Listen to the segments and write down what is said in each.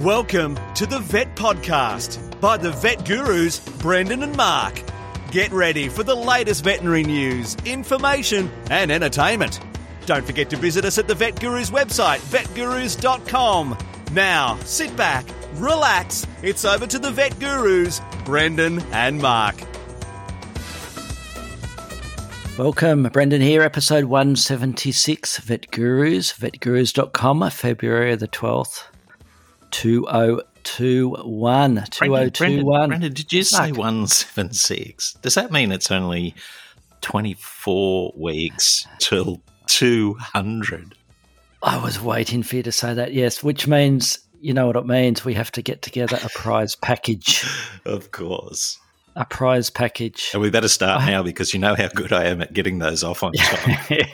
Welcome to the Vet Podcast by the Vet Gurus, Brendan and Mark. Get ready for the latest veterinary news, information, and entertainment. Don't forget to visit us at the Vet Gurus website, vetgurus.com. Now, sit back, relax. It's over to the Vet Gurus, Brendan and Mark. Welcome, Brendan here, episode 176, Vet Gurus, vetgurus.com, February the 12th, 2021. 2021. Brendan, oh Brendan, did you say 176? Does that mean it's only 24 weeks till 200? I was waiting for you to say that, yes, which means, you know what it means, we have to get together a prize package. of course. A prize package. And we better start now because you know how good I am at getting those off on time.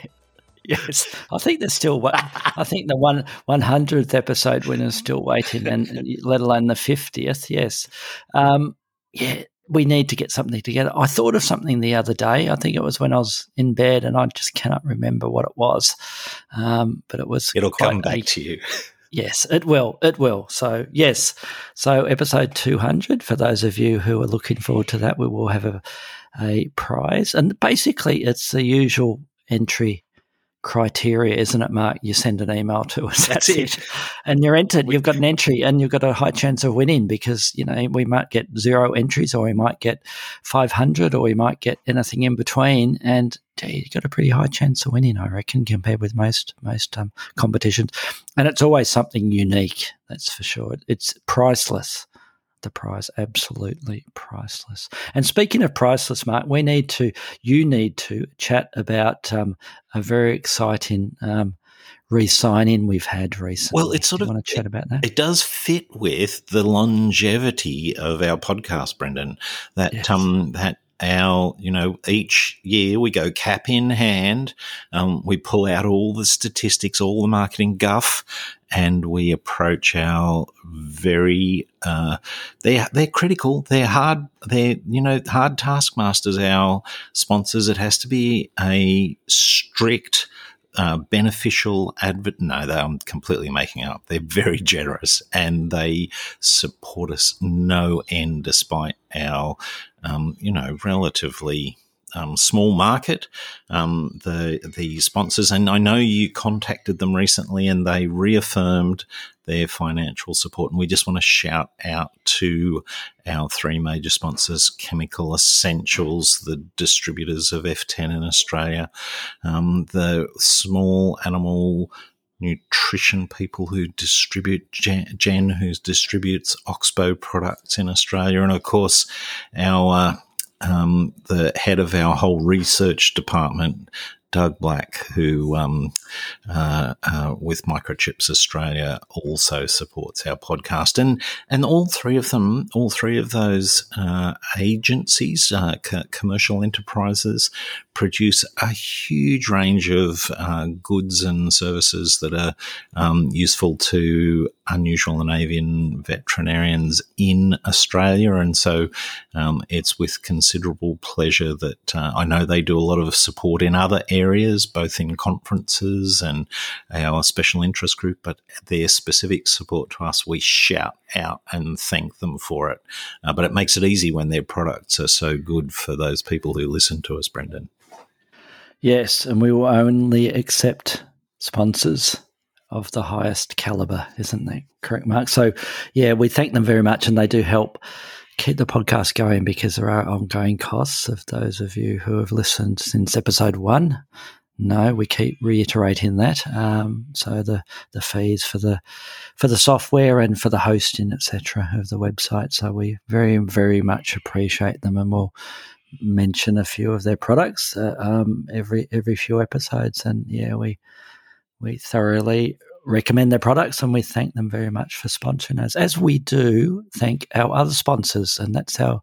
Yes, I think there's still. I think the one one hundredth episode winner's still waiting, and let alone the fiftieth. Yes, um, yeah, we need to get something together. I thought of something the other day. I think it was when I was in bed, and I just cannot remember what it was. Um, but it was. It'll come back to you. Yes, it will. It will. So, yes. So, episode 200, for those of you who are looking forward to that, we will have a, a prize. And basically, it's the usual entry criteria, isn't it, Mark? You send an email to us. That's, that's it. And you're entered. You've got an entry and you've got a high chance of winning because, you know, we might get zero entries or we might get 500 or we might get anything in between. And you've got a pretty high chance of winning, I reckon, compared with most most um, competitions. And it's always something unique, that's for sure. It's priceless the prize absolutely priceless. And speaking of priceless, Mark, we need to, you need to chat about um, a very exciting um, re-signing we've had recently. Well, it's sort you of want to chat it, about that. It does fit with the longevity of our podcast, Brendan. That yes. um that our, you know, each year we go cap in hand, um, we pull out all the statistics, all the marketing guff, and we approach our very, uh, they're, they're critical, they're hard, they're, you know, hard taskmasters, our sponsors. It has to be a strict, uh, beneficial advert. No, I'm completely making up. They're very generous and they support us no end despite our, um, you know, relatively um, small market. Um, the the sponsors, and I know you contacted them recently, and they reaffirmed their financial support. And we just want to shout out to our three major sponsors: Chemical Essentials, the distributors of F10 in Australia, um, the small animal nutrition people who distribute Jen, Jen who distributes Oxbow products in Australia, and of course our uh, um, the head of our whole research department, Doug Black, who um, uh, uh, with Microchips Australia also supports our podcast, and and all three of them, all three of those uh, agencies, uh, commercial enterprises, produce a huge range of uh, goods and services that are um, useful to unusual and avian veterinarians in Australia. And so um, it's with considerable pleasure that uh, I know they do a lot of support in other areas, both in conferences and our special interest group, but their specific support to us, we shout out and thank them for it. Uh, but it makes it easy when their products are so good for those people who listen to us, Brendan. Yes, and we will only accept sponsors of the highest caliber, isn't that correct, Mark? So, yeah, we thank them very much, and they do help keep the podcast going because there are ongoing costs. Of those of you who have listened since episode one, no, we keep reiterating that. Um, so the the fees for the for the software and for the hosting, etc., of the website. So we very very much appreciate them, and we'll mention a few of their products uh, um, every every few episodes, and yeah, we we thoroughly recommend their products, and we thank them very much for sponsoring us, as we do thank our other sponsors, and that's our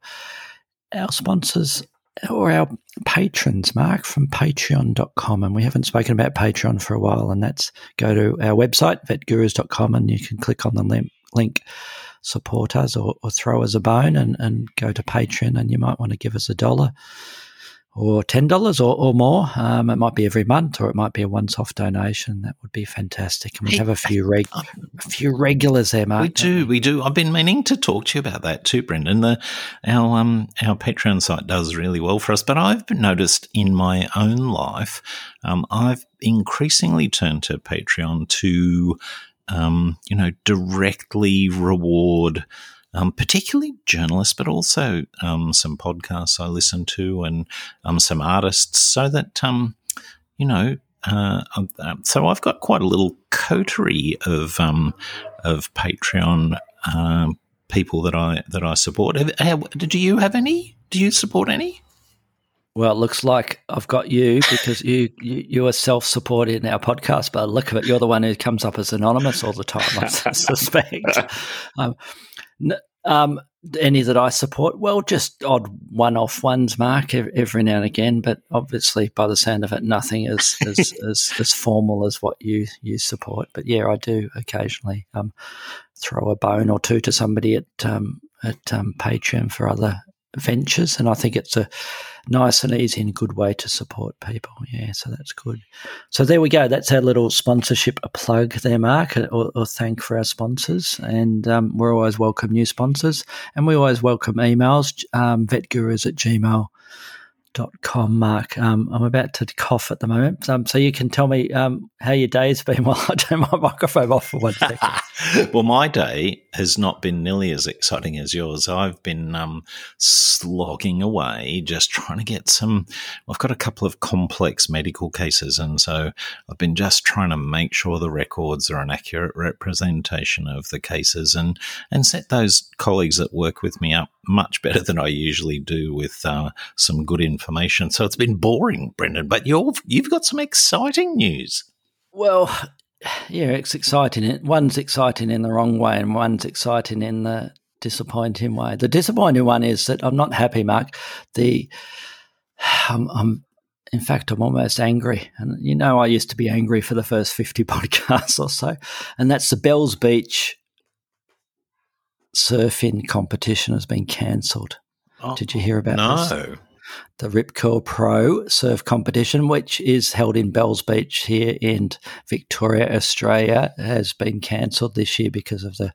our sponsors or our patrons, Mark, from patreon.com. And we haven't spoken about Patreon for a while, and that's go to our website, vetgurus.com, and you can click on the link support us or, or throw us a bone and, and go to Patreon and you might want to give us a dollar. Or ten dollars or, or more. Um, it might be every month, or it might be a once-off donation. That would be fantastic. And we have a few reg- a few regulars there, Mark. We do, we do. I've been meaning to talk to you about that too, Brendan. The our um our Patreon site does really well for us, but I've noticed in my own life, um, I've increasingly turned to Patreon to, um, you know, directly reward um, particularly journalists, but also um, some podcasts I listen to and um, some artists, so that um, you know. Uh, um, so I've got quite a little coterie of um, of Patreon people that I that I support. Have, have, do you have any? Do you support any? Well, it looks like I've got you because you you, you are self supporting in our podcast. But look at it, you're the one who comes up as anonymous all the time. I suspect. Um, um, any that I support, well, just odd one-off ones, Mark, every now and again. But obviously, by the sound of it, nothing as as, as, as formal as what you you support. But yeah, I do occasionally um, throw a bone or two to somebody at um, at um, Patreon for other ventures, and I think it's a nice and easy and good way to support people. Yeah, so that's good. So there we go. That's our little sponsorship plug there, Mark, or, or thank for our sponsors. And um, we're always welcome new sponsors, and we always welcome emails. Um, vetgurus at gmail dot com, Mark. Um, I'm about to cough at the moment, um, so you can tell me um, how your day's been while I turn my microphone off for one second. well, my day has not been nearly as exciting as yours. I've been um, slogging away, just trying to get some. I've got a couple of complex medical cases, and so I've been just trying to make sure the records are an accurate representation of the cases, and and set those colleagues that work with me up much better than I usually do with uh, some good information. So it's been boring, Brendan. But you've you've got some exciting news. Well, yeah, it's exciting. One's exciting in the wrong way, and one's exciting in the disappointing way. The disappointing one is that I'm not happy, Mark. The I'm, I'm in fact, I'm almost angry. And you know, I used to be angry for the first 50 podcasts or so. And that's the Bells Beach surfing competition has been cancelled. Oh, Did you hear about that? no. this? The Rip Curl Pro surf competition, which is held in Bells Beach here in Victoria, Australia, has been cancelled this year because of the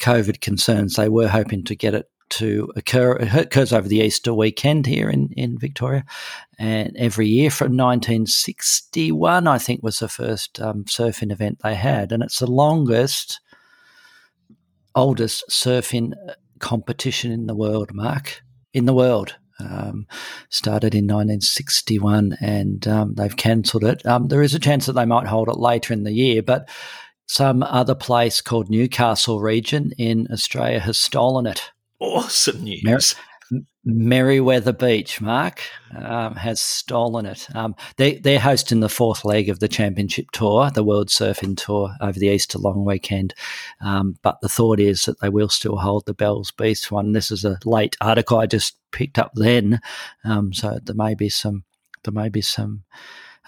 COVID concerns. They were hoping to get it to occur. It occurs over the Easter weekend here in, in Victoria, and every year from 1961, I think, was the first um, surfing event they had, and it's the longest oldest surfing uh, competition in the world, Mark, in the world. Um, started in 1961 and um, they've cancelled it. Um, there is a chance that they might hold it later in the year, but some other place called Newcastle Region in Australia has stolen it. Awesome news. Merewether Beach, Mark, um, has stolen it. Um, they, they're hosting the fourth leg of the championship tour, the World Surfing Tour, over the Easter long weekend. Um, but the thought is that they will still hold the Bells Beach one. This is a late article I just picked up then, um, so there may be some there may be some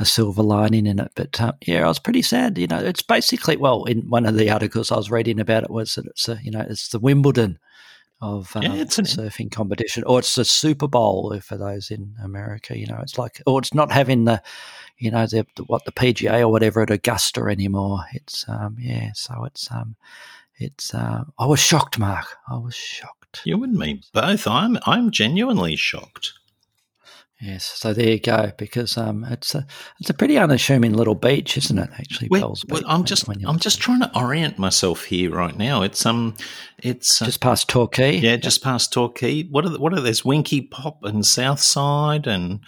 a silver lining in it. But uh, yeah, I was pretty sad. You know, it's basically well, in one of the articles I was reading about it was that it's a, you know it's the Wimbledon of um, yeah, it's an, surfing competition, or it's the Super Bowl for those in America. You know, it's like, or it's not having the, you know, the, the what the PGA or whatever at Augusta anymore. It's um, yeah, so it's um, it's uh, I was shocked, Mark. I was shocked. You and me both. I'm I'm genuinely shocked. Yes, so there you go. Because um, it's a it's a pretty unassuming little beach, isn't it? Actually, well, Beach. Well, I'm just I'm just trying to orient myself here right now. It's um, it's uh, just past Torquay. Yeah, just past Torquay. What are the, what are there's Winky Pop and Southside and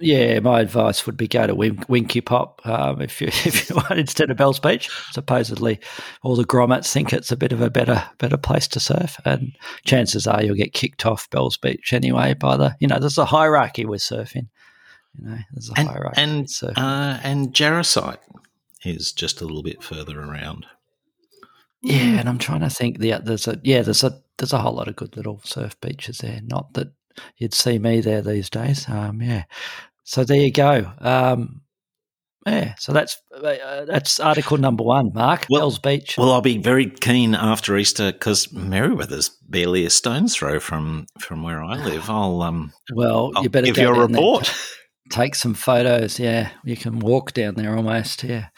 yeah, my advice would be go to Win- Winky Pop um, if you if you want instead of Bells Beach. Supposedly, all the grommets think it's a bit of a better better place to surf, and chances are you'll get kicked off Bells Beach anyway. By the you know, there's a hierarchy with surfing. You know, there's a and, hierarchy. And uh, and Jarosite is just a little bit further around. Yeah, and I'm trying to think. The there's a yeah, there's a there's a whole lot of good little surf beaches there. Not that you'd see me there these days. Um, yeah. So there you go. Um, yeah, so that's uh, that's article number one, Mark. Well, Bells Beach. Well, I'll be very keen after Easter because Merewether's barely a stone's throw from from where I live. I'll um. Well, I'll you better give you a report. Take some photos. Yeah, you can walk down there almost. Yeah.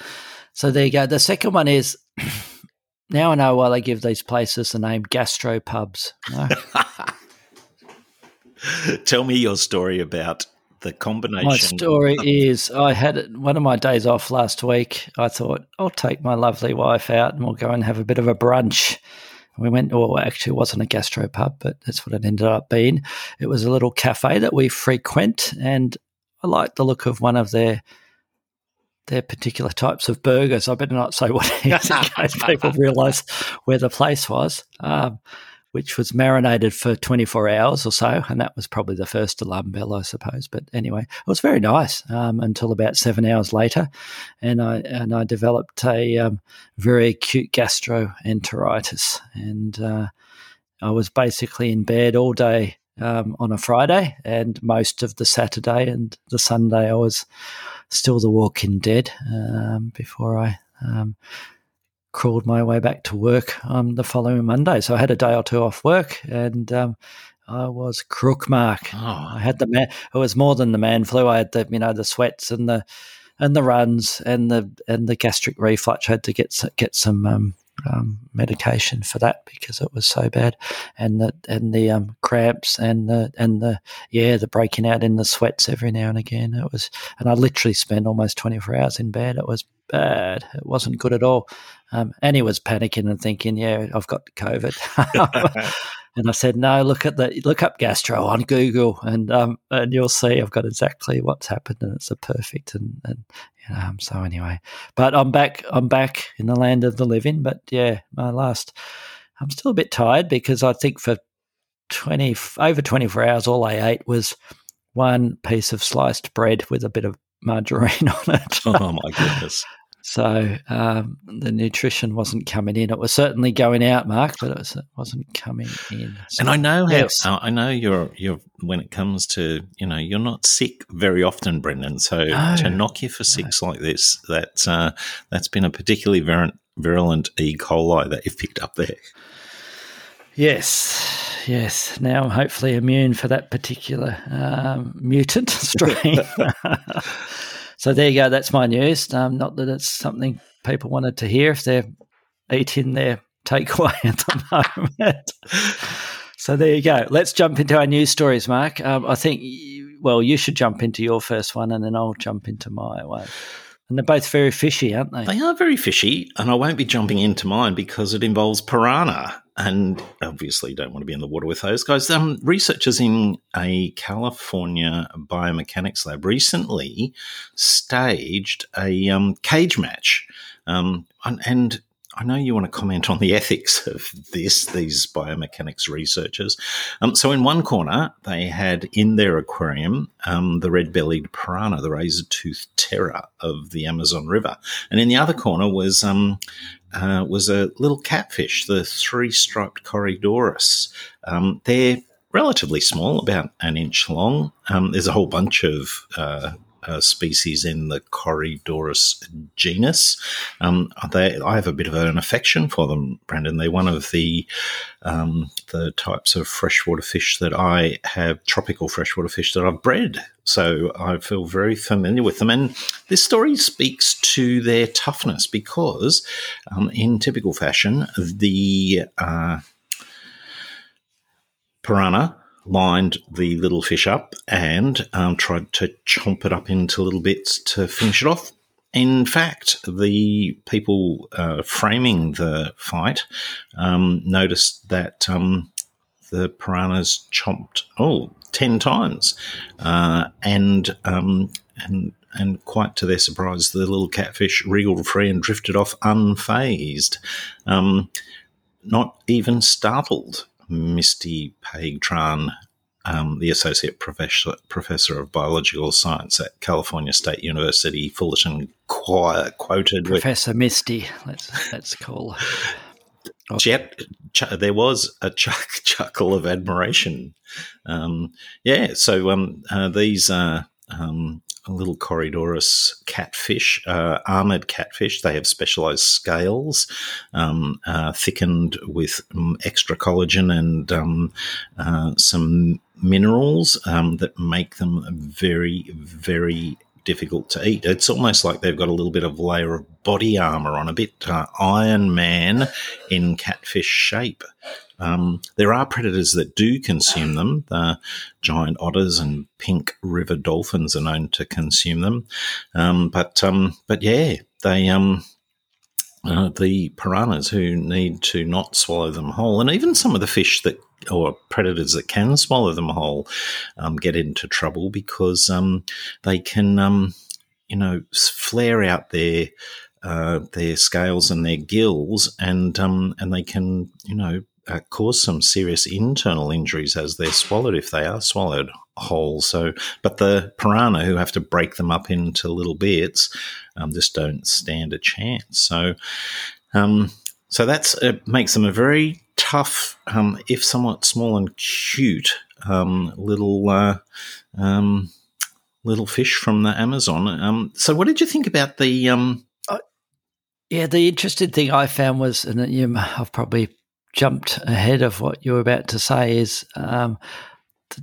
So there you go. The second one is now I know why they give these places the name gastro pubs. No? Tell me your story about the combination. My story is I had one of my days off last week. I thought I'll take my lovely wife out and we'll go and have a bit of a brunch. We went, well, actually, it wasn't a gastro pub, but that's what it ended up being. It was a little cafe that we frequent, and I liked the look of one of their their particular types of burgers. I better not say what it is in case people realise where the place was. Um, which was marinated for 24 hours or so. And that was probably the first alarm bell, I suppose. But anyway, it was very nice um, until about seven hours later. And I, and I developed a um, very acute gastroenteritis. And uh, I was basically in bed all day um, on a Friday and most of the Saturday and the Sunday. I was still the walking dead um, before I um, crawled my way back to work um, the following Monday. So I had a day or two off work and um, I was crook mark. Oh. I had the man. It was more than the man flu. I had the you know the sweats and the and the runs and the and the gastric reflux. I had to get get some um, um, medication for that because it was so bad, and the and the um, cramps and the and the yeah the breaking out in the sweats every now and again. It was, and I literally spent almost twenty four hours in bed. It was bad. It wasn't good at all. Um, and he was panicking and thinking, "Yeah, I've got COVID." and I said, "No, look at the look up gastro on Google, and um, and you'll see I've got exactly what's happened, and it's a perfect." And, and um, so anyway, but I'm back. I'm back in the land of the living. But yeah, my last. I'm still a bit tired because I think for twenty over twenty four hours, all I ate was one piece of sliced bread with a bit of margarine on it. oh my goodness! So um, the nutrition wasn't coming in. It was certainly going out, Mark, but it, was, not coming in. So, and I know how yes. I know you're you're when it comes to you know you're not sick very often, Brendan. So no, to knock you for six no. like this, that's uh, that's been a particularly virulent, virulent E. coli that you've picked up there. Yes, yes. Now I'm hopefully immune for that particular um, mutant strain. So there you go. That's my news. Um, not that it's something people wanted to hear if they're eating their takeaway at the moment. so there you go. Let's jump into our news stories, Mark. Um, I think, well, you should jump into your first one and then I'll jump into my one. And they're both very fishy, aren't they? They are very fishy, and I won't be jumping into mine because it involves piranha. And obviously, don't want to be in the water with those guys. Um, researchers in a California biomechanics lab recently staged a um, cage match. Um, and I know you want to comment on the ethics of this, these biomechanics researchers. Um, so, in one corner, they had in their aquarium um, the red bellied piranha, the razor toothed terror of the Amazon River. And in the other corner was. Um, uh, was a little catfish, the three striped Corydoras. Um, they're relatively small, about an inch long. Um, there's a whole bunch of uh, uh, species in the Corydoras genus. Um, they, I have a bit of an affection for them, Brendan. They're one of the um, the types of freshwater fish that I have, tropical freshwater fish that I've bred. So I feel very familiar with them. And this story speaks to their toughness because, um, in typical fashion, the uh, piranha lined the little fish up and um, tried to chomp it up into little bits to finish it off. In fact, the people uh, framing the fight um, noticed that um, the piranhas chomped oh 10 times, uh, and um, and and quite to their surprise, the little catfish wriggled free and drifted off unfazed, um, not even startled. Misty Paig-Tran, um, the associate professor, professor of biological science at California State University, Fullerton, quoted Professor with, Misty. Let's let's call. Her. Jet, there was a chuck, chuckle of admiration. Um, yeah, so um, uh, these uh, um, little Corydoras catfish, uh, armored catfish. They have specialized scales, um, uh, thickened with um, extra collagen and um, uh, some minerals um, that make them very, very difficult to eat. It's almost like they've got a little bit of layer of body armor on, a bit uh, Iron Man in catfish shape. Um, there are predators that do consume them. The giant otters and pink river dolphins are known to consume them. Um, but um, but yeah, they um, uh, the piranhas who need to not swallow them whole, and even some of the fish that or predators that can swallow them whole um, get into trouble because um, they can, um, you know, flare out their uh, their scales and their gills, and um, and they can, you know, uh, cause some serious internal injuries as they're swallowed if they are swallowed whole. So, but the piranha who have to break them up into little bits um, just don't stand a chance. So, um, so that's it makes them a very tough, um, if somewhat small and cute, um, little uh, um, little fish from the Amazon. Um, so, what did you think about the? Um, uh, yeah, the interesting thing I found was, and you, I've probably jumped ahead of what you were about to say, is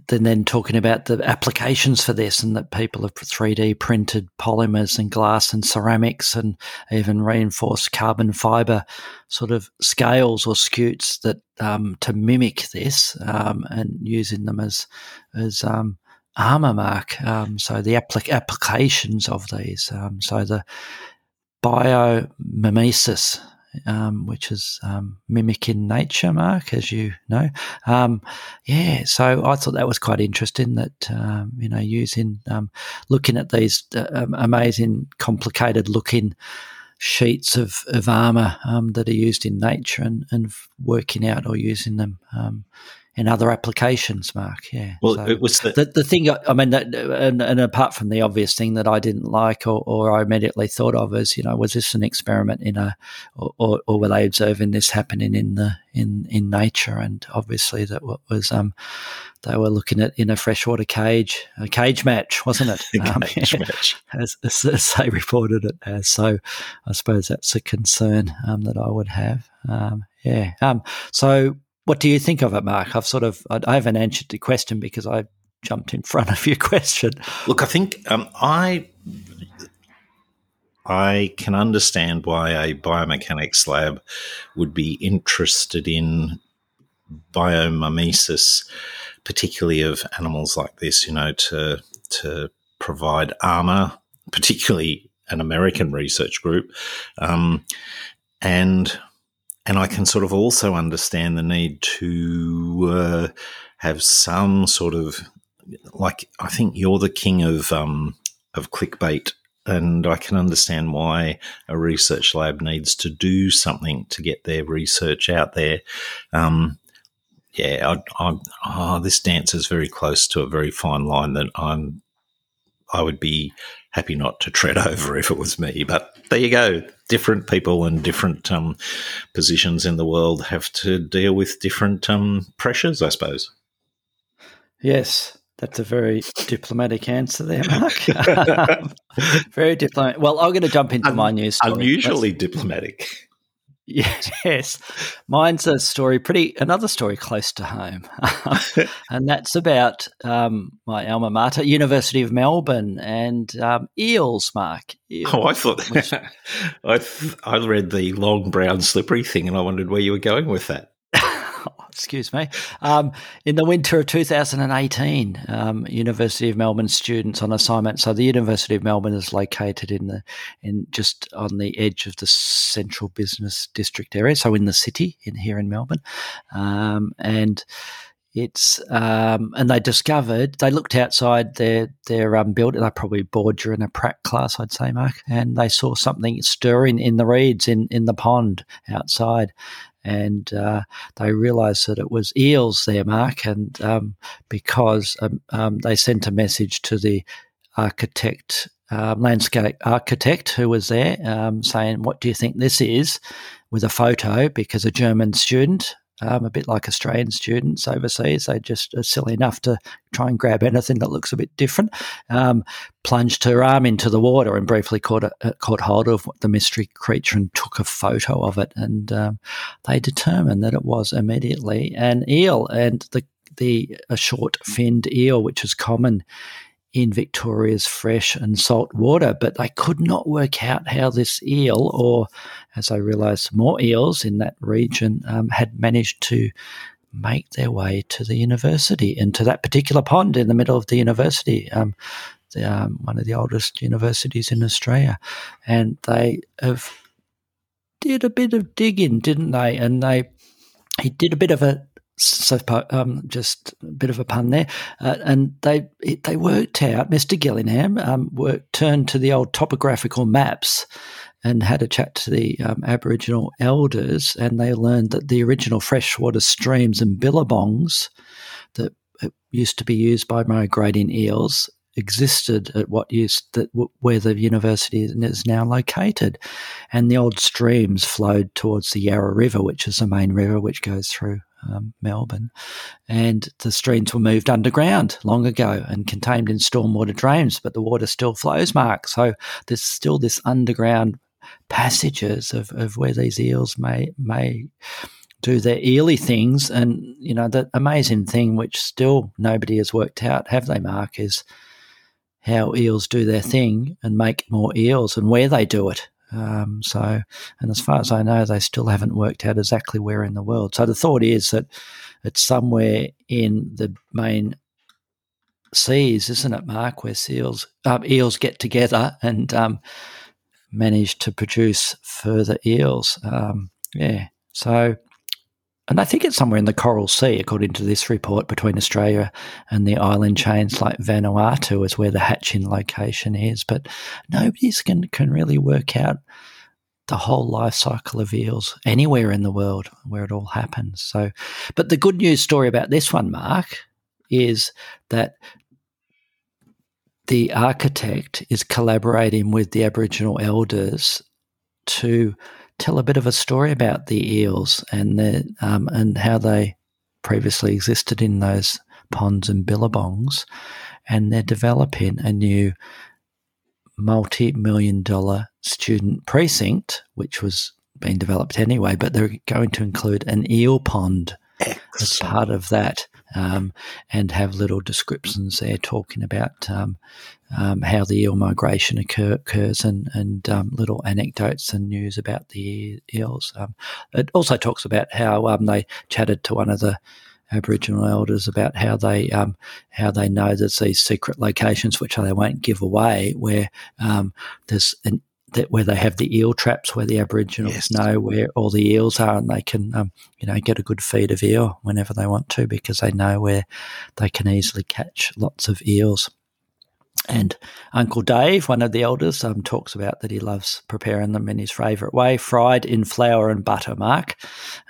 um, then talking about the applications for this and that people have 3D printed polymers and glass and ceramics and even reinforced carbon fiber sort of scales or scutes that um, to mimic this um, and using them as as um, armor mark. Um, so the applic- applications of these. Um, so the biomimesis um, which is um, mimicking nature, Mark, as you know. Um, yeah, so I thought that was quite interesting that, um, you know, using, um, looking at these uh, um, amazing, complicated looking sheets of, of armor that are used in nature and, and working out or using them in other applications, Mark. Yeah. Well, so it was the-, the, the thing. I mean, that, and, and, apart from the obvious thing that I didn't like, or, or, I immediately thought of as, you know, was this an experiment in a, or, or, were they observing this happening in the in in nature? And obviously, that was um, they were looking at in a freshwater cage, a cage match, wasn't it? Um, cage match, as, as, as, they reported it as. So, I suppose that's a concern um, that I would have. Um, yeah. Um, so what do you think of it, Mark? I've sort of I haven't answered the question because I jumped in front of your question. Look, I think um, I I can understand why a biomechanics lab would be interested in biomimesis, particularly of animals like this. You know, to to provide armor, particularly an American research group, um, and and I can sort of also understand the need to uh, have some sort of like I think you're the king of um, of clickbait, and I can understand why a research lab needs to do something to get their research out there. Um, yeah, I, I, oh, this dance is very close to a very fine line that I'm. I would be happy not to tread over if it was me, but there you go different people and different um, positions in the world have to deal with different um, pressures, I suppose. Yes, that's a very diplomatic answer there, Mark. very diplomatic. Well, I'm going to jump into Un- my news story. Unusually diplomatic. Yes, mine's a story pretty another story close to home, and that's about um, my alma mater, University of Melbourne, and um, eels. Mark. Eels, oh, I thought which, I th- I read the long brown slippery thing, and I wondered where you were going with that excuse me, um, in the winter of 2018, um, University of Melbourne students on assignment. So the University of Melbourne is located in the in just on the edge of the central business district area, so in the city in here in Melbourne, um, and it's um, and they discovered they looked outside their their um, building. They probably bored during a prac class, I'd say, Mark, and they saw something stirring in the reeds in in the pond outside, and uh, they realised that it was eels there, Mark, and um, because um, um, they sent a message to the architect, uh, landscape architect who was there, um, saying, "What do you think this is?" with a photo, because a German student um, a bit like Australian students overseas. They just are silly enough to try and grab anything that looks a bit different. Um, plunged her arm into the water and briefly caught, a, uh, caught hold of the mystery creature and took a photo of it. And um, they determined that it was immediately an eel. And the the a short finned eel, which is common in Victoria's fresh and salt water, but they could not work out how this eel, or as I realised, more eels in that region, um, had managed to make their way to the university and to that particular pond in the middle of the university, um, the, um, one of the oldest universities in Australia, and they have did a bit of digging, didn't they? And they he did a bit of a so um, just a bit of a pun there. Uh, and they they worked out, Mr. Gillingham um, worked, turned to the old topographical maps and had a chat to the um, Aboriginal elders, and they learned that the original freshwater streams and billabongs that uh, used to be used by migrating eels existed at what used that where the university is now located, and the old streams flowed towards the Yarra River, which is the main river which goes through um, Melbourne, and the streams were moved underground long ago and contained in stormwater drains, but the water still flows, Mark. So there's still this underground passages of, of where these eels may may do their eely things. And you know, the amazing thing which still nobody has worked out, have they, Mark, is how eels do their thing and make more eels and where they do it. Um, so, and as far as I know, they still haven't worked out exactly where in the world. So the thought is that it's somewhere in the main seas, isn't it, Mark, where seals, um, eels get together and um, manage to produce further eels. Um, yeah. So and I think it's somewhere in the Coral Sea, according to this report, between Australia and the island chains like Vanuatu is where the hatching location is. But nobody can, can really work out the whole life cycle of eels anywhere in the world where it all happens. So, but the good news story about this one, Mark, is that the architect is collaborating with the Aboriginal elders to tell a bit of a story about the eels and the, um, and how they previously existed in those ponds and billabongs, and they're developing a new multi-million dollar student precinct, which was being developed anyway, but they're going to include an eel pond Excellent. as part of that um, and have little descriptions there talking about um, um, how the eel migration occur, occurs and, and um, little anecdotes and news about the eels. Um, it also talks about how they chatted to one of the Aboriginal elders about how they um, how they know there's these secret locations which they won't give away where um, there's an that where they have the eel traps where the Aboriginals yes. know where all the eels are and they can, um, you know, get a good feed of eel whenever they want to because they know where they can easily catch lots of eels. And Uncle Dave, one of the elders, um, talks about that he loves preparing them in his favourite way, fried in flour and butter, Mark.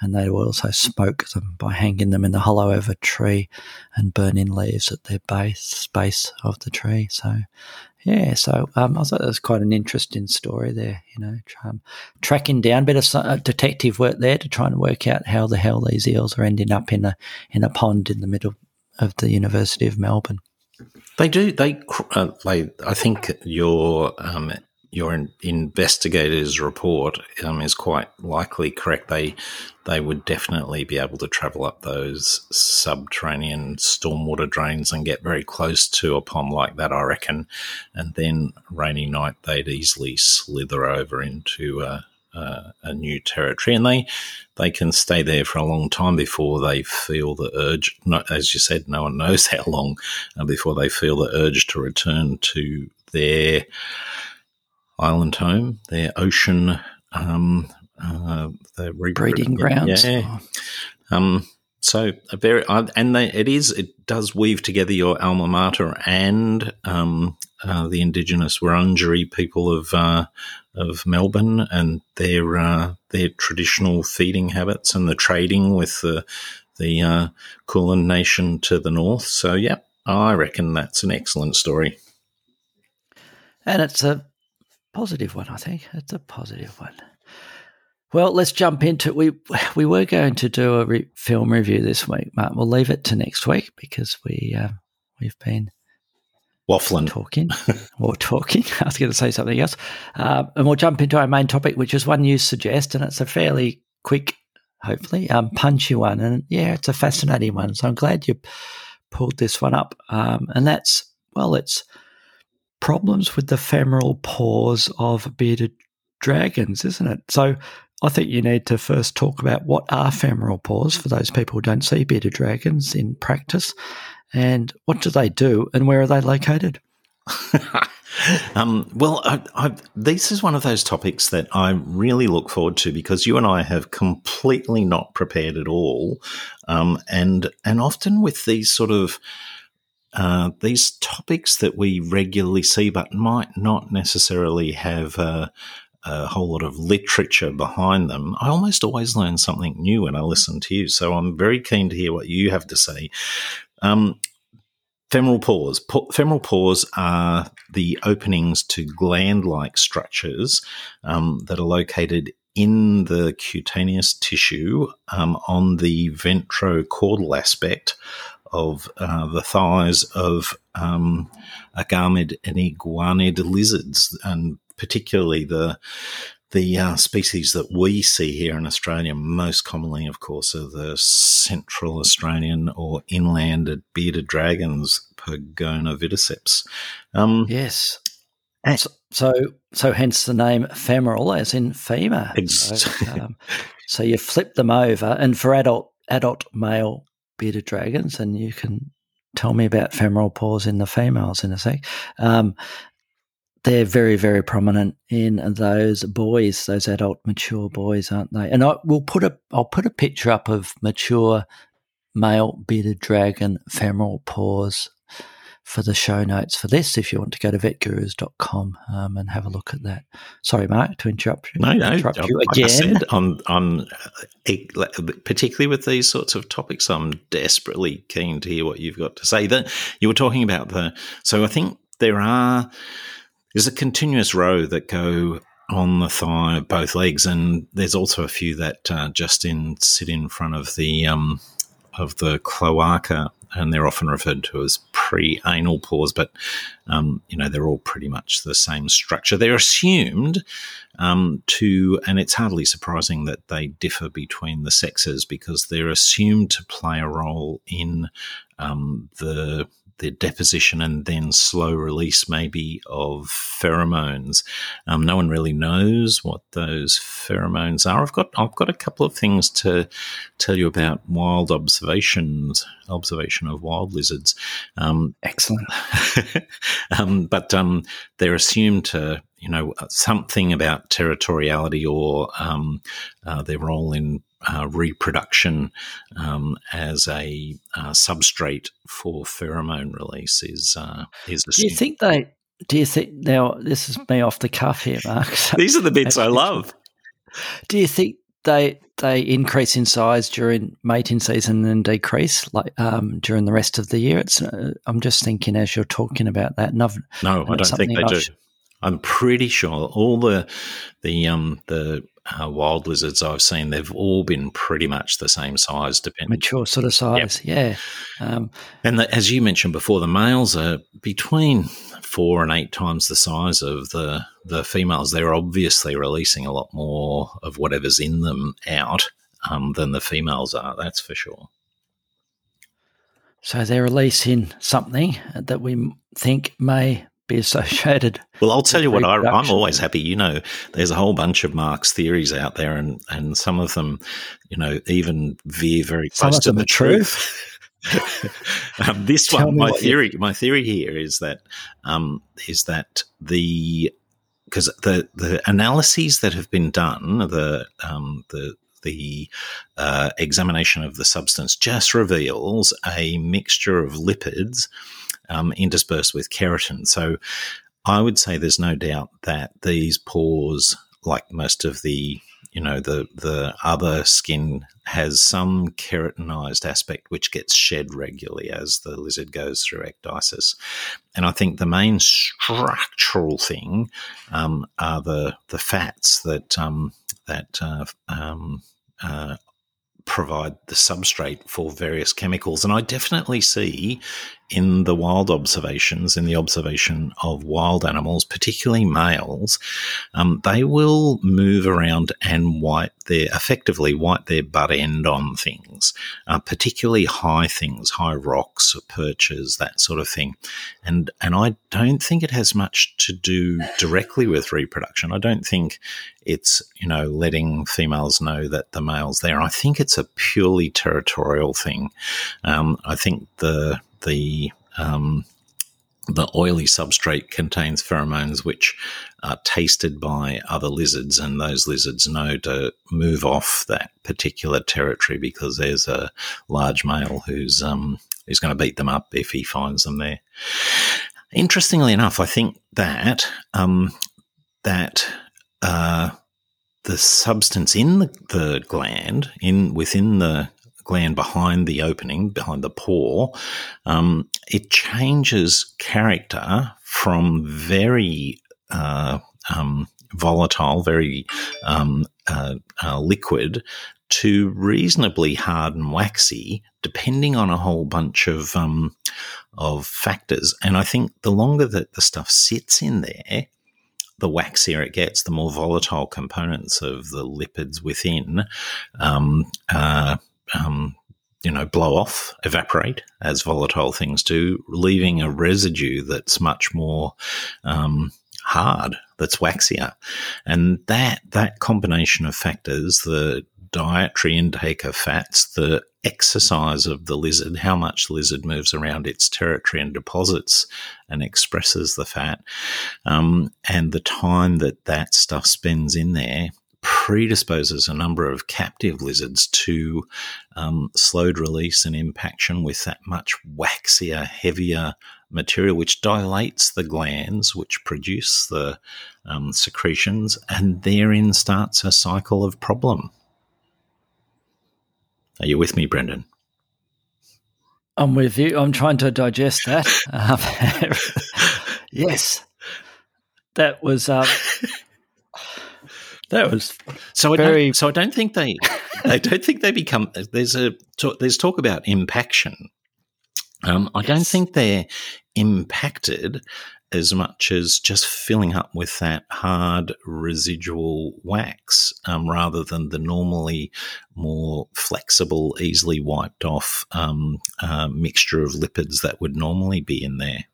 And they will also smoke them by hanging them in the hollow of a tree and burning leaves at their base base of the tree. So yeah, so um, I thought that was quite an interesting story there. You know, um, tracking down a bit of uh, detective work there to try and work out how the hell these eels are ending up in a in a pond in the middle of the University of Melbourne. They do. They. Uh, they I think your um, your investigator's report um, is quite likely correct. They they would definitely be able to travel up those subterranean stormwater drains and get very close to a pond like that, I reckon. And then rainy night, they'd easily slither over into a, new territory, and they they can stay there for a long time before they feel the urge. As you said, no one knows how long uh, before they feel the urge to return to their island home, their ocean, um, uh, the breeding grounds. Yeah. Um, so a very uh, and they, it is it does weave together your alma mater and um, uh, the indigenous Wurundjeri people of uh, of Melbourne and their uh, their traditional feeding habits and the trading with the the uh, Kulin Nation to the north. So yeah, I reckon that's an excellent story. And it's a positive one, I think. It's a positive one. Well, let's jump into we we were going to do a re- film review this week, Mark. We'll leave it to next week because we uh, we've been waffling, talking, or talking. I was going to say something else, uh, and we'll jump into our main topic, which is one you suggest, and it's a fairly quick, hopefully, um, punchy one, and yeah, it's a fascinating one. So I'm glad you pulled this one up, um, and that's well, it's problems with the femoral pores of bearded dragons, isn't it? So I think you need to first talk about what are femoral pores for those people who don't see bearded dragons in practice, and what do they do, and where are they located? um, well, I, I, this is one of those topics that I really look forward to because you and I have completely not prepared at all, um, and and often with these sort of uh, these topics that we regularly see, but might not necessarily have uh, a whole lot of literature behind them, I almost always learn something new when I listen to you. So I'm very keen to hear what you have to say. Um, femoral pores. femoral pores are the openings to gland like structures um, that are located in the cutaneous tissue um, on the ventrocaudal aspect of uh, the thighs of um, agamid and iguanid lizards. And particularly the the uh, species that we see here in Australia most commonly, of course, are the Central Australian or inland bearded dragons, Pogona vitticeps. Um, yes. So, so, so, hence the name femoral, as in femur. Ex- so, um, so, you flip them over, and for adult adult male bearded dragons, and you can tell me about femoral pores in the females in a sec. Um, they're very, very prominent in those boys, those adult mature boys, aren't they? And I will put a I'll put a picture up of mature male bearded dragon femoral pores for the show notes for this if you want to go to vetgurus.com um, and have a look at that. Sorry, Mark, to interrupt you. No, no, interrupt you like again. I said, on, on, uh, particularly with these sorts of topics, I'm desperately keen to hear what you've got to say. That you were talking about the, so I think there are there's a continuous row that go on the thigh, both legs, and there's also a few that uh, just in sit in front of the um, of the cloaca, and they're often referred to as pre-anal pores, but um, you know they're all pretty much the same structure. They're assumed um, to, and it's hardly surprising that they differ between the sexes because they're assumed to play a role in um, the the deposition and then slow release, maybe, of pheromones. Um, no one really knows what those pheromones are. I've got I've got a couple of things to tell you about wild observations, observation of wild lizards. Um, Excellent. um, but um, they're assumed to you know something about territoriality or um, uh, their role in uh, reproduction um, as a uh, substrate for pheromone release is uh, is. Do you think they? Do you think now? This is me off the cuff here, Mark. So These are the bits I love. Do you think they they increase in size during mating season and decrease like um, during the rest of the year? It's. Uh, I'm just thinking as you're talking about that. no, I don't think they do. I'm pretty sure all the the um the uh, wild lizards I've seen, they've all been pretty much the same size, depending mature sort of size. Yep. Yeah, um, and the, as you mentioned before, the males are between four and eight times the size of the the females. They're obviously releasing a lot more of whatever's in them out um, than the females are. That's for sure. So they're releasing something that we think may be associated. Well, I'll tell you what, I, am always happy. You know, there's a whole bunch of Mark's theories out there, and, and some of them, you know, even veer very close to the truth. um, this one, my theory, you- my theory here is that um, is that the because the the analyses that have been done, the um, the the uh, examination of the substance just reveals a mixture of lipids um, interspersed with keratin. So I would say there's no doubt that these pores, like most of the you know the the other skin has some keratinized aspect which gets shed regularly as the lizard goes through ecdysis and i think the main structural thing um, are the the fats that um, that uh, um, uh, provide the substrate for various chemicals. And I definitely see in the wild observations, in the observation of wild animals, particularly males, um, they will move around and wipe their, effectively wipe their butt end on things, uh, particularly high things, high rocks, perches, that sort of thing. And, and I don't think it has much to do directly with reproduction. I don't think it's, you know, letting females know that the male's there. I think it's a purely territorial thing. Um, I think the, the um, the oily substrate contains pheromones which are tasted by other lizards, and those lizards know to move off that particular territory because there's a large male who's um, who's going to beat them up if he finds them there. Interestingly enough, I think that um, that uh, the substance in the, the gland in within the gland behind the opening, behind the pore, um, it changes character from very uh, um, volatile, very um, uh, uh, liquid, to reasonably hard and waxy, depending on a whole bunch of um, of factors. And I think the longer that the stuff sits in there, the waxier it gets, the more volatile components of the lipids within um, uh, um, you know, blow off, evaporate as volatile things do, leaving a residue that's much more um, hard, that's waxier, and that that combination of factors, the dietary intake of fats, the exercise of the lizard, how much lizard moves around its territory and deposits and expresses the fat, um, and the time that that stuff spends in there predisposes a number of captive lizards to um, slowed release and impaction with that much waxier, heavier material, which dilates the glands, which produce the um, secretions, and therein starts a cycle of problem. Are you with me, Brendan? I'm with you. I'm trying to digest that. Yes, that was. Um, that was so. I very... don't, so I don't think they. I don't think they become. There's a there's talk about impaction. Um, I yes. don't think they're impacted as much as just filling up with that hard residual wax um, rather than the normally more flexible, easily wiped off um, uh, mixture of lipids that would normally be in there.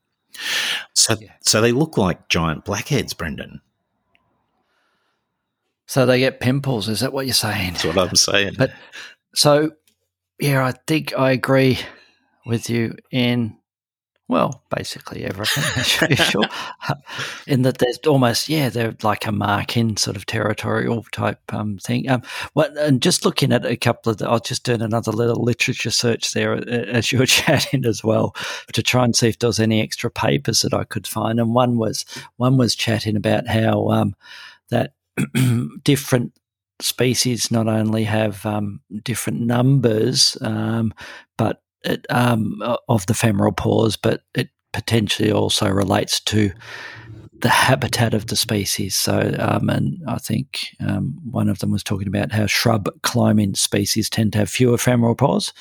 So, yeah. so they look like giant blackheads, Brendan. So they get pimples. Is that what you're saying? That's what I'm saying. But so, yeah, I think I agree with you in well, basically everything, sure. in that there's almost, yeah, they're like a mark-in sort of territorial type um, thing. Um, what, and just looking at a couple of, the, I'll just do another little literature search there uh, as you were chatting as well to try and see if there was any extra papers that I could find. And one was one was chatting about how um, that different species not only have um, different numbers, um, but it, um, of the femoral pores, but it potentially also relates to the habitat of the species. So, um, and I think um, one of them was talking about how shrub climbing species tend to have fewer femoral pores,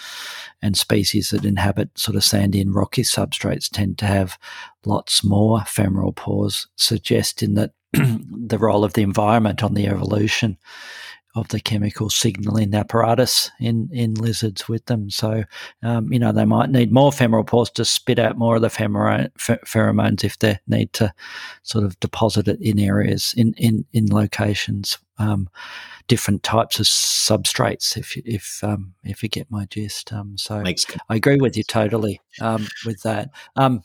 and species that inhabit sort of sandy and rocky substrates tend to have lots more femoral pores, suggesting that the role of the environment on the evolution of the chemical signaling apparatus in, in lizards with them. So, um, you know, they might need more femoral pores to spit out more of the pheromones if they need to sort of deposit it in areas, in, in, in locations, um, different types of substrates, if, if, um, if you get my gist. Um, so Makes I agree with you totally um, with that. Um,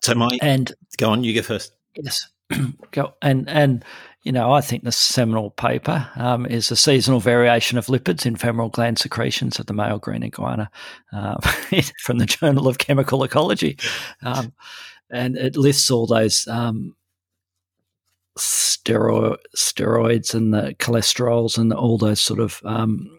so my, and go on, you go first. Yes. go and and you know, I think the seminal paper um, is a seasonal variation of lipids in femoral gland secretions of the male green iguana um, from the Journal of Chemical Ecology. Um, and it lists all those um, steroid, steroids and the cholesterols and all those sort of um,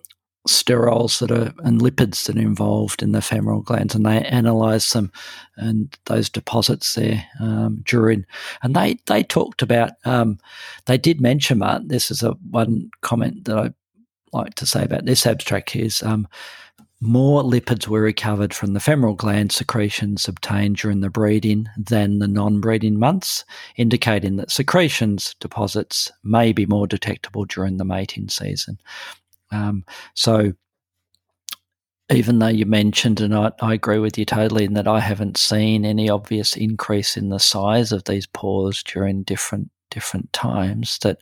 sterols that are and lipids that are involved in the femoral glands, and they analysed them and those deposits there um, during. And they they talked about um, they did mention Martin. This is a one comment that I like to say about this abstract is um, more lipids were recovered from the femoral gland secretions obtained during the breeding than the non-breeding months, indicating that secretions deposits may be more detectable during the mating season. Um, so, even though you mentioned, and I, I, agree with you totally, in that I haven't seen any obvious increase in the size of these pores during different different times, that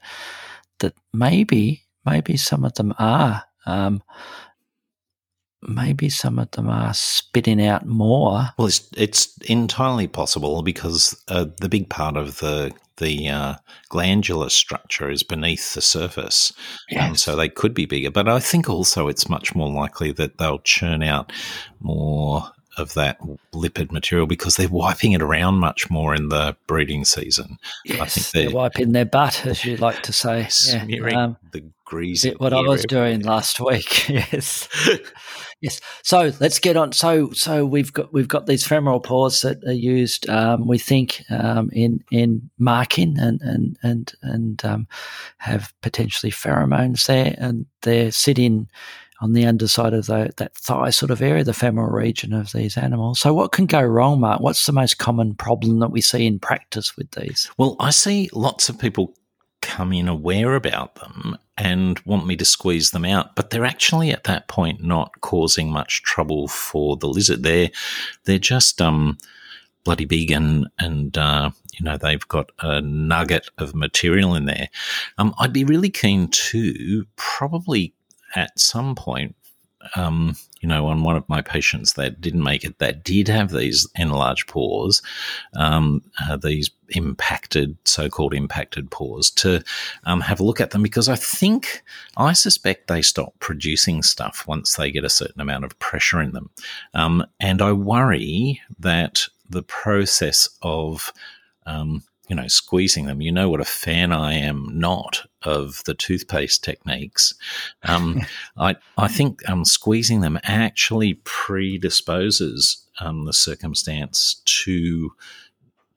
that maybe maybe some of them are. Um, maybe some of them are spitting out more. Well, it's it's entirely possible because uh, the big part of the the uh, glandular structure is beneath the surface, yes. and so they could be bigger. But I think also it's much more likely that they'll churn out more of that lipid material because they're wiping it around much more in the breeding season. Yes, I think they're, they're wiping their butt, as you like to say. Smearing yeah. um, the greasy. What I was doing last week. Yes. yes. So let's get on. So so we've got we've got these femoral pores that are used. Um, we think um, in in marking and and and and um, have potentially pheromones there, and they're sitting on the underside of the, that thigh sort of area, the femoral region of these animals. So, what can go wrong, Mark? What's the most common problem that we see in practice with these? Well, I see lots of people come in aware about them and want me to squeeze them out, but they're actually at that point not causing much trouble for the lizard. They're they're just um, bloody big and and uh, you know they've got a nugget of material in there. Um, I'd be really keen to probably at some point, um, you know, on one of my patients that didn't make it, that did have these enlarged pores, um, uh, these impacted, so-called impacted pores, to um, have a look at them because I think, I suspect they stop producing stuff once they get a certain amount of pressure in them, um, and I worry that the process of um, you know, squeezing them. You know what a fan I am not of the toothpaste techniques. Um, I I think um, squeezing them actually predisposes um, the circumstance to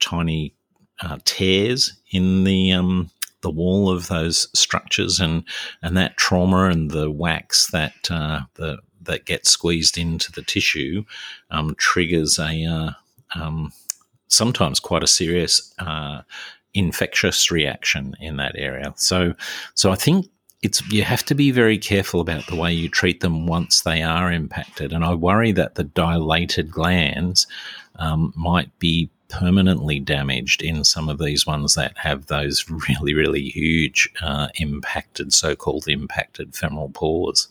tiny uh, tears in the um, the wall of those structures, and and that trauma and the wax that uh, the that gets squeezed into the tissue um, triggers a uh, um, sometimes quite a serious uh, infectious reaction in that area. So, so I think it's you have to be very careful about the way you treat them once they are impacted. And I worry that the dilated glands um, might be permanently damaged in some of these ones that have those really, really huge uh, impacted, so-called impacted femoral pores.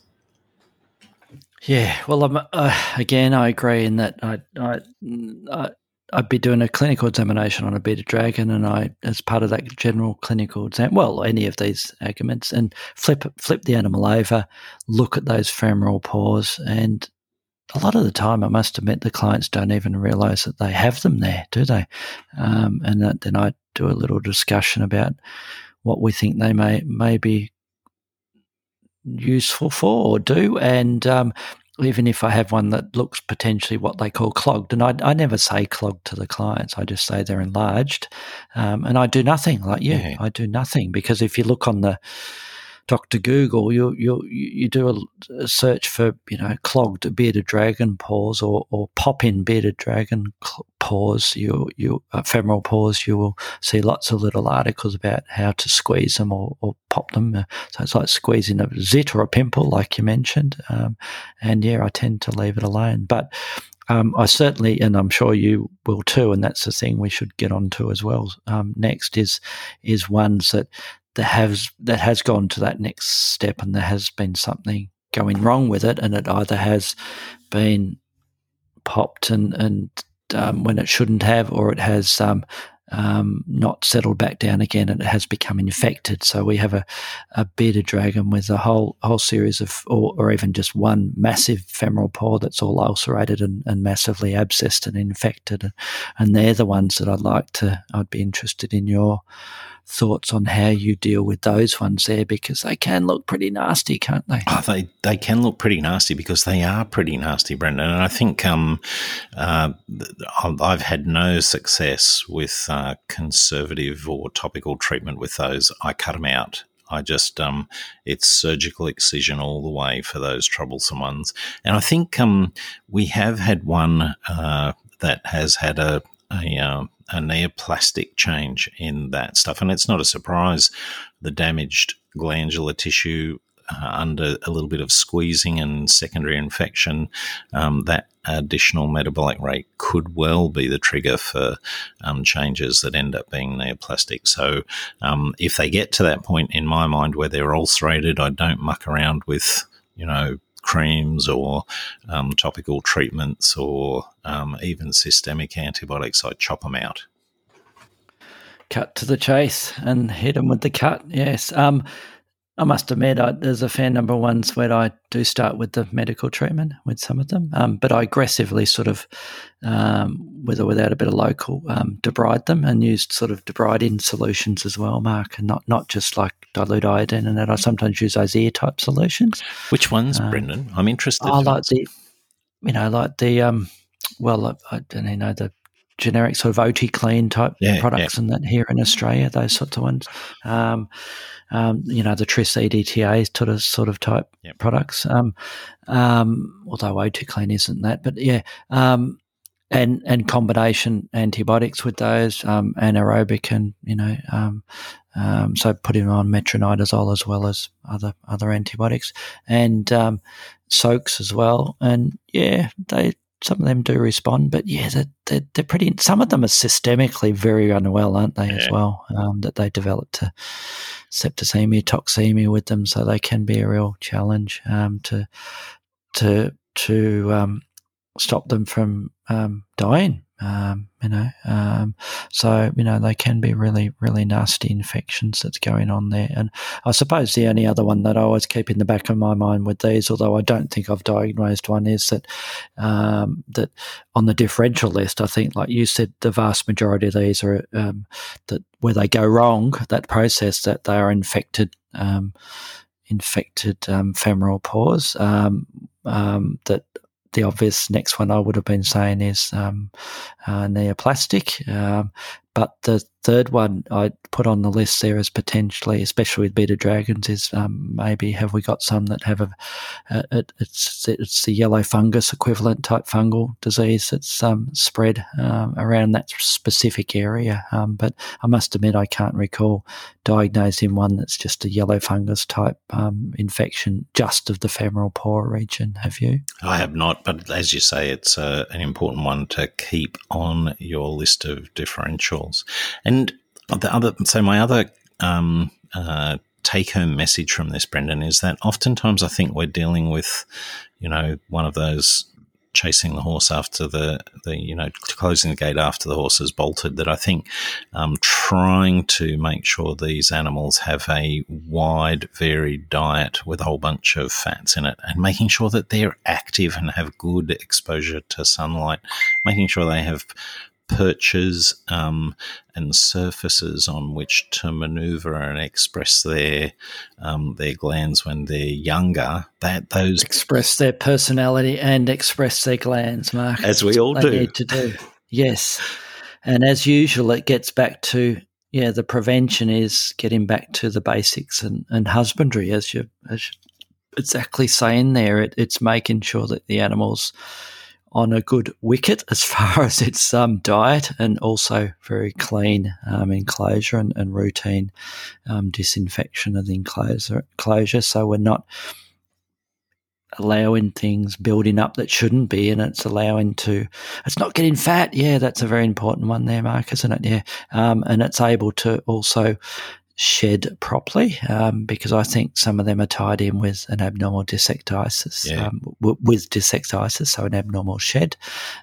Yeah, well, uh, again, I agree in that I, I I'd be doing a clinical examination on a bearded dragon, and I, as part of that general clinical exam, well, any of these arguments, and flip flip the animal over, look at those femoral pores, and a lot of the time, I must admit, the clients don't even realise that they have them there, do they? Um, and that, then I do a little discussion about what we think they may may be useful for or do, and um, even if I have one that looks potentially what they call clogged, and I, I never say clogged to the clients, I just say they're enlarged, um, and I do nothing like you. Yeah. I do nothing because if you look on the Dr. Google, you you you do a, a, search for you know clogged bearded dragon pores or, or pop in bearded dragon pores you you uh, femoral pores. You will see lots of little articles about how to squeeze them or, or pop them. Uh, so it's like squeezing a zit or a pimple, like you mentioned. Um, and yeah, I tend to leave it alone, but. Um, I certainly, and I'm sure you will too, and that's the thing we should get onto as well. Um, next is is ones that that has that has gone to that next step and there has been something going wrong with it and it either has been popped and and um, when it shouldn't have or it has um, um, not settled back down again and it has become infected. So we have a, a bearded dragon with a whole whole series of, or, or even just one massive femoral pore that's all ulcerated and, and massively abscessed and infected. And they're the ones that I'd like to, I'd be interested in your thoughts on how you deal with those ones there because they can look pretty nasty, can't they? Oh, they they can look pretty nasty because they are pretty nasty, Brendan. And I think um, uh, I've had no success with uh, conservative or topical treatment with those. I cut them out. I just um, it's surgical excision all the way for those troublesome ones. And I think um, we have had one uh, that has had a a, uh, a neoplastic change in that stuff. And it's not a surprise. The damaged glandular tissue uh, under a little bit of squeezing and secondary infection, um, that additional metabolic rate could well be the trigger for um, changes that end up being neoplastic. So, um, if they get to that point in my mind where they're ulcerated, I don't muck around with, you know, creams or um, topical treatments or um, even systemic antibiotics, I chop them out. Cut to the chase and hit them with the cut. Yes. Um, I must admit, I, there's a fair number of ones where I do start with the medical treatment with some of them, um, but I aggressively sort of, um, with or without a bit of local, um, debride them and used sort of debriding solutions as well, Mark, and not not just like dilute iodine and that. I sometimes use those ear type solutions. Which ones, um, Brendan? I'm interested. I like the, you know, like the, um, well, I, I don't know the generic sort of OT-Clean type yeah, products yeah. and that here in Australia, those sorts of ones. Um, um, you know, the Tris EDTA sort of sort of type yep. products. Um, um, although OT-Clean isn't that, but yeah. Um, and, and combination antibiotics with those, um, anaerobic and, you know, um, so putting on metronidazole as well as other, other antibiotics and, soaks as well. And yeah, they, some of them do respond, but yeah, they're, they're, they're, pretty. Some of them are systemically very unwell, aren't they? Yeah. As well, um, that they develop to septicemia, toxemia with them, so they can be a real challenge um, to to to um, stop them from um, dying. Um, you know, um, so you know they can be really, really nasty infections that's going on there. And I suppose the only other one that I always keep in the back of my mind with these, although I don't think I've diagnosed one, is that um, that on the differential list, I think, like you said, the vast majority of these are um, that where they go wrong, that process that they are infected um, infected um, femoral pores that the obvious next one I would have been saying is um, uh, neoplastic. Um, but the third one I put on the list there as potentially, especially with beta dragons, is um, maybe have we got some that have a, it, it's it's the yellow fungus equivalent type fungal disease that's um, spread um, around that specific area. Um, but I must admit I can't recall diagnosing one that's just a yellow fungus type um, infection just of the femoral pore region. Have you? I have not, but as you say, it's uh, an important one to keep on your list of differential and the other, so my other um, uh, take home message from this, Brendan, is that oftentimes I think we're dealing with, you know, one of those chasing the horse after the, the you know closing the gate after the horse has bolted that I think um, trying to make sure these animals have a wide varied diet with a whole bunch of fats in it and making sure that they're active and have good exposure to sunlight making sure they have perches um, and surfaces on which to maneuver and express their um, their glands when they're younger. That those express their personality and express their glands, Mark. As we all do. Need to do. Yes, and as usual, it gets back to yeah. The prevention is getting back to the basics and, and husbandry, as you as you exactly saying there. It, it's making sure that the animals on a good wicket as far as its um, diet and also very clean um, enclosure and, and routine um, disinfection of the enclosure, enclosure. So we're not allowing things building up that shouldn't be, and it's allowing to, it's not getting fat. Yeah, that's a very important one there, Mark, isn't it? Yeah. Um, and it's able to also shed properly um, because I think some of them are tied in with an abnormal dysecdysis, yeah. um, w- with dysecdysis, so an abnormal shed.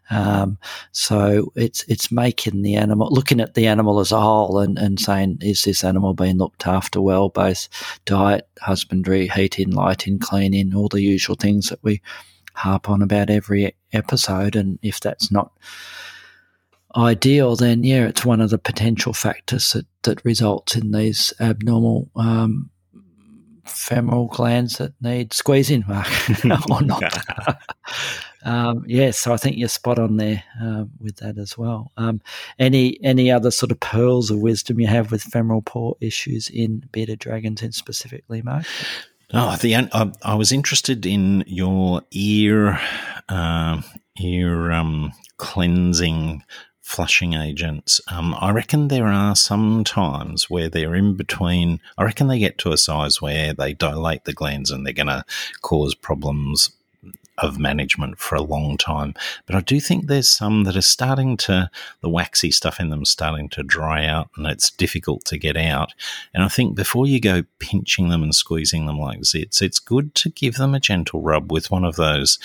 Um, so it's it's making the animal looking at the animal as a whole and, and saying is this animal being looked after well, both diet, husbandry, heating, lighting, cleaning, all the usual things that we harp on about every episode, and if that's not ideal, then yeah, it's one of the potential factors that that results in these abnormal um, femoral glands that need squeezing, Mark, or not. um, yeah, so I think you're spot on there uh, with that as well. Um, any any other sort of pearls of wisdom you have with femoral pore issues in bearded dragons, in specifically, Mark? Oh, the I, I was interested in your ear uh, ear um, cleansing flushing agents. Um, I reckon there are some times where they're in between. I reckon they get to a size where they dilate the glands and they're going to cause problems of management for a long time. But I do think there's some that are starting to, the waxy stuff in them starting to dry out and it's difficult to get out. And I think before you go pinching them and squeezing them like zits, it's good to give them a gentle rub with one of those,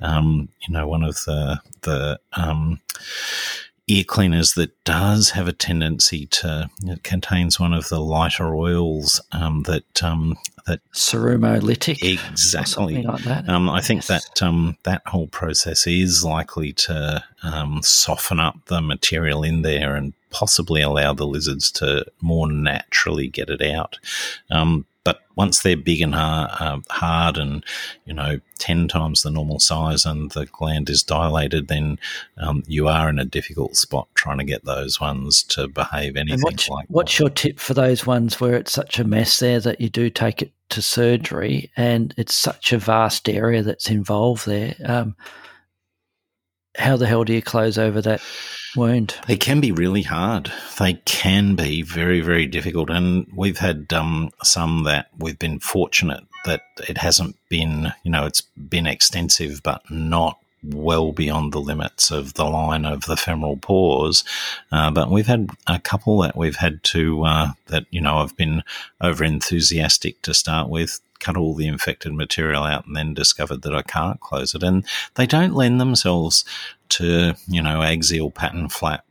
um, you know, one of the, the, um, ear cleaners that does have a tendency to it contains one of the lighter oils um, that um, that Cerumolytic exactly like that. Um, I think yes. that um, that whole process is likely to um, soften up the material in there and possibly allow the lizards to more naturally get it out. But once they're big and hard, uh, hard, and you know ten times the normal size, and the gland is dilated, then um, you are in a difficult spot trying to get those ones to behave anything what's, like. What's that. your tip for those ones where it's such a mess there that you do take it to surgery, and it's such a vast area that's involved there? Um, how the hell do you close over that wound? They can be really hard. They can be very, very difficult. And we've had um, some that we've been fortunate that it hasn't been, you know, it's been extensive, but not well beyond the limits of the line of the femoral pores. Uh, but we've had a couple that we've had to, uh, that, you know, I've been over enthusiastic to start with, cut all the infected material out and then discovered that I can't close it. And they don't lend themselves to, you know, axial pattern flap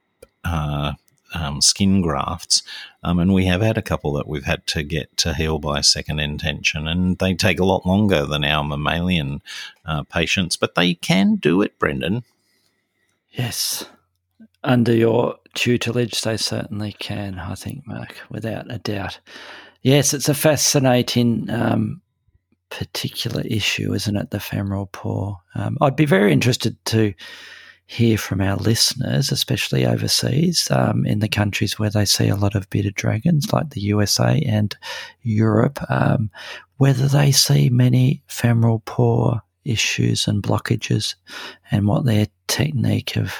uh, um, skin grafts. Um, and we have had a couple that we've had to get to heal by second intention, and they take a lot longer than our mammalian uh, patients, but they can do it, Brendan. Yes. Under your tutelage, they certainly can, I think, Mark, without a doubt. Yes, it's a fascinating um, particular issue, isn't it? The femoral pore. Um, I'd be very interested to hear from our listeners, especially overseas, um, in the countries where they see a lot of bearded dragons, like the USA and Europe, um, whether they see many femoral pore issues and blockages and what their technique of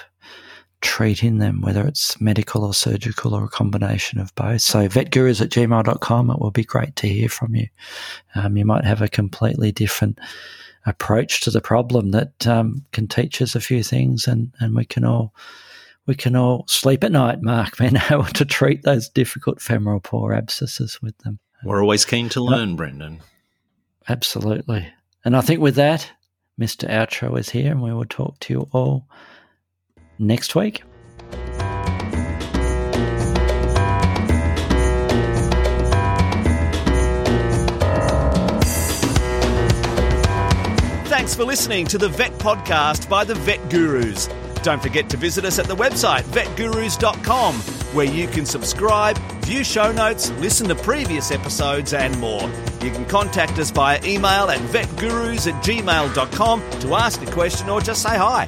treating them, whether it's medical or surgical or a combination of both. So vetgurus at gmail.com, it will be great to hear from you. Um, you might have a completely different approach to the problem that um, can teach us a few things, and and we can all we can all sleep at night, Mark, being able to treat those difficult femoral pore abscesses with them. We're always keen to learn, Brendan. Absolutely. And I think with that, Mr. Outro is here, and we will talk to you all next week. Thanks for listening to the Vet Podcast by the Vet Gurus. Don't forget to visit us at the website vetgurus.com, where you can subscribe, view show notes, listen to previous episodes, and more. You can contact us via email at vetgurus at gmail.com to ask a question or just say hi.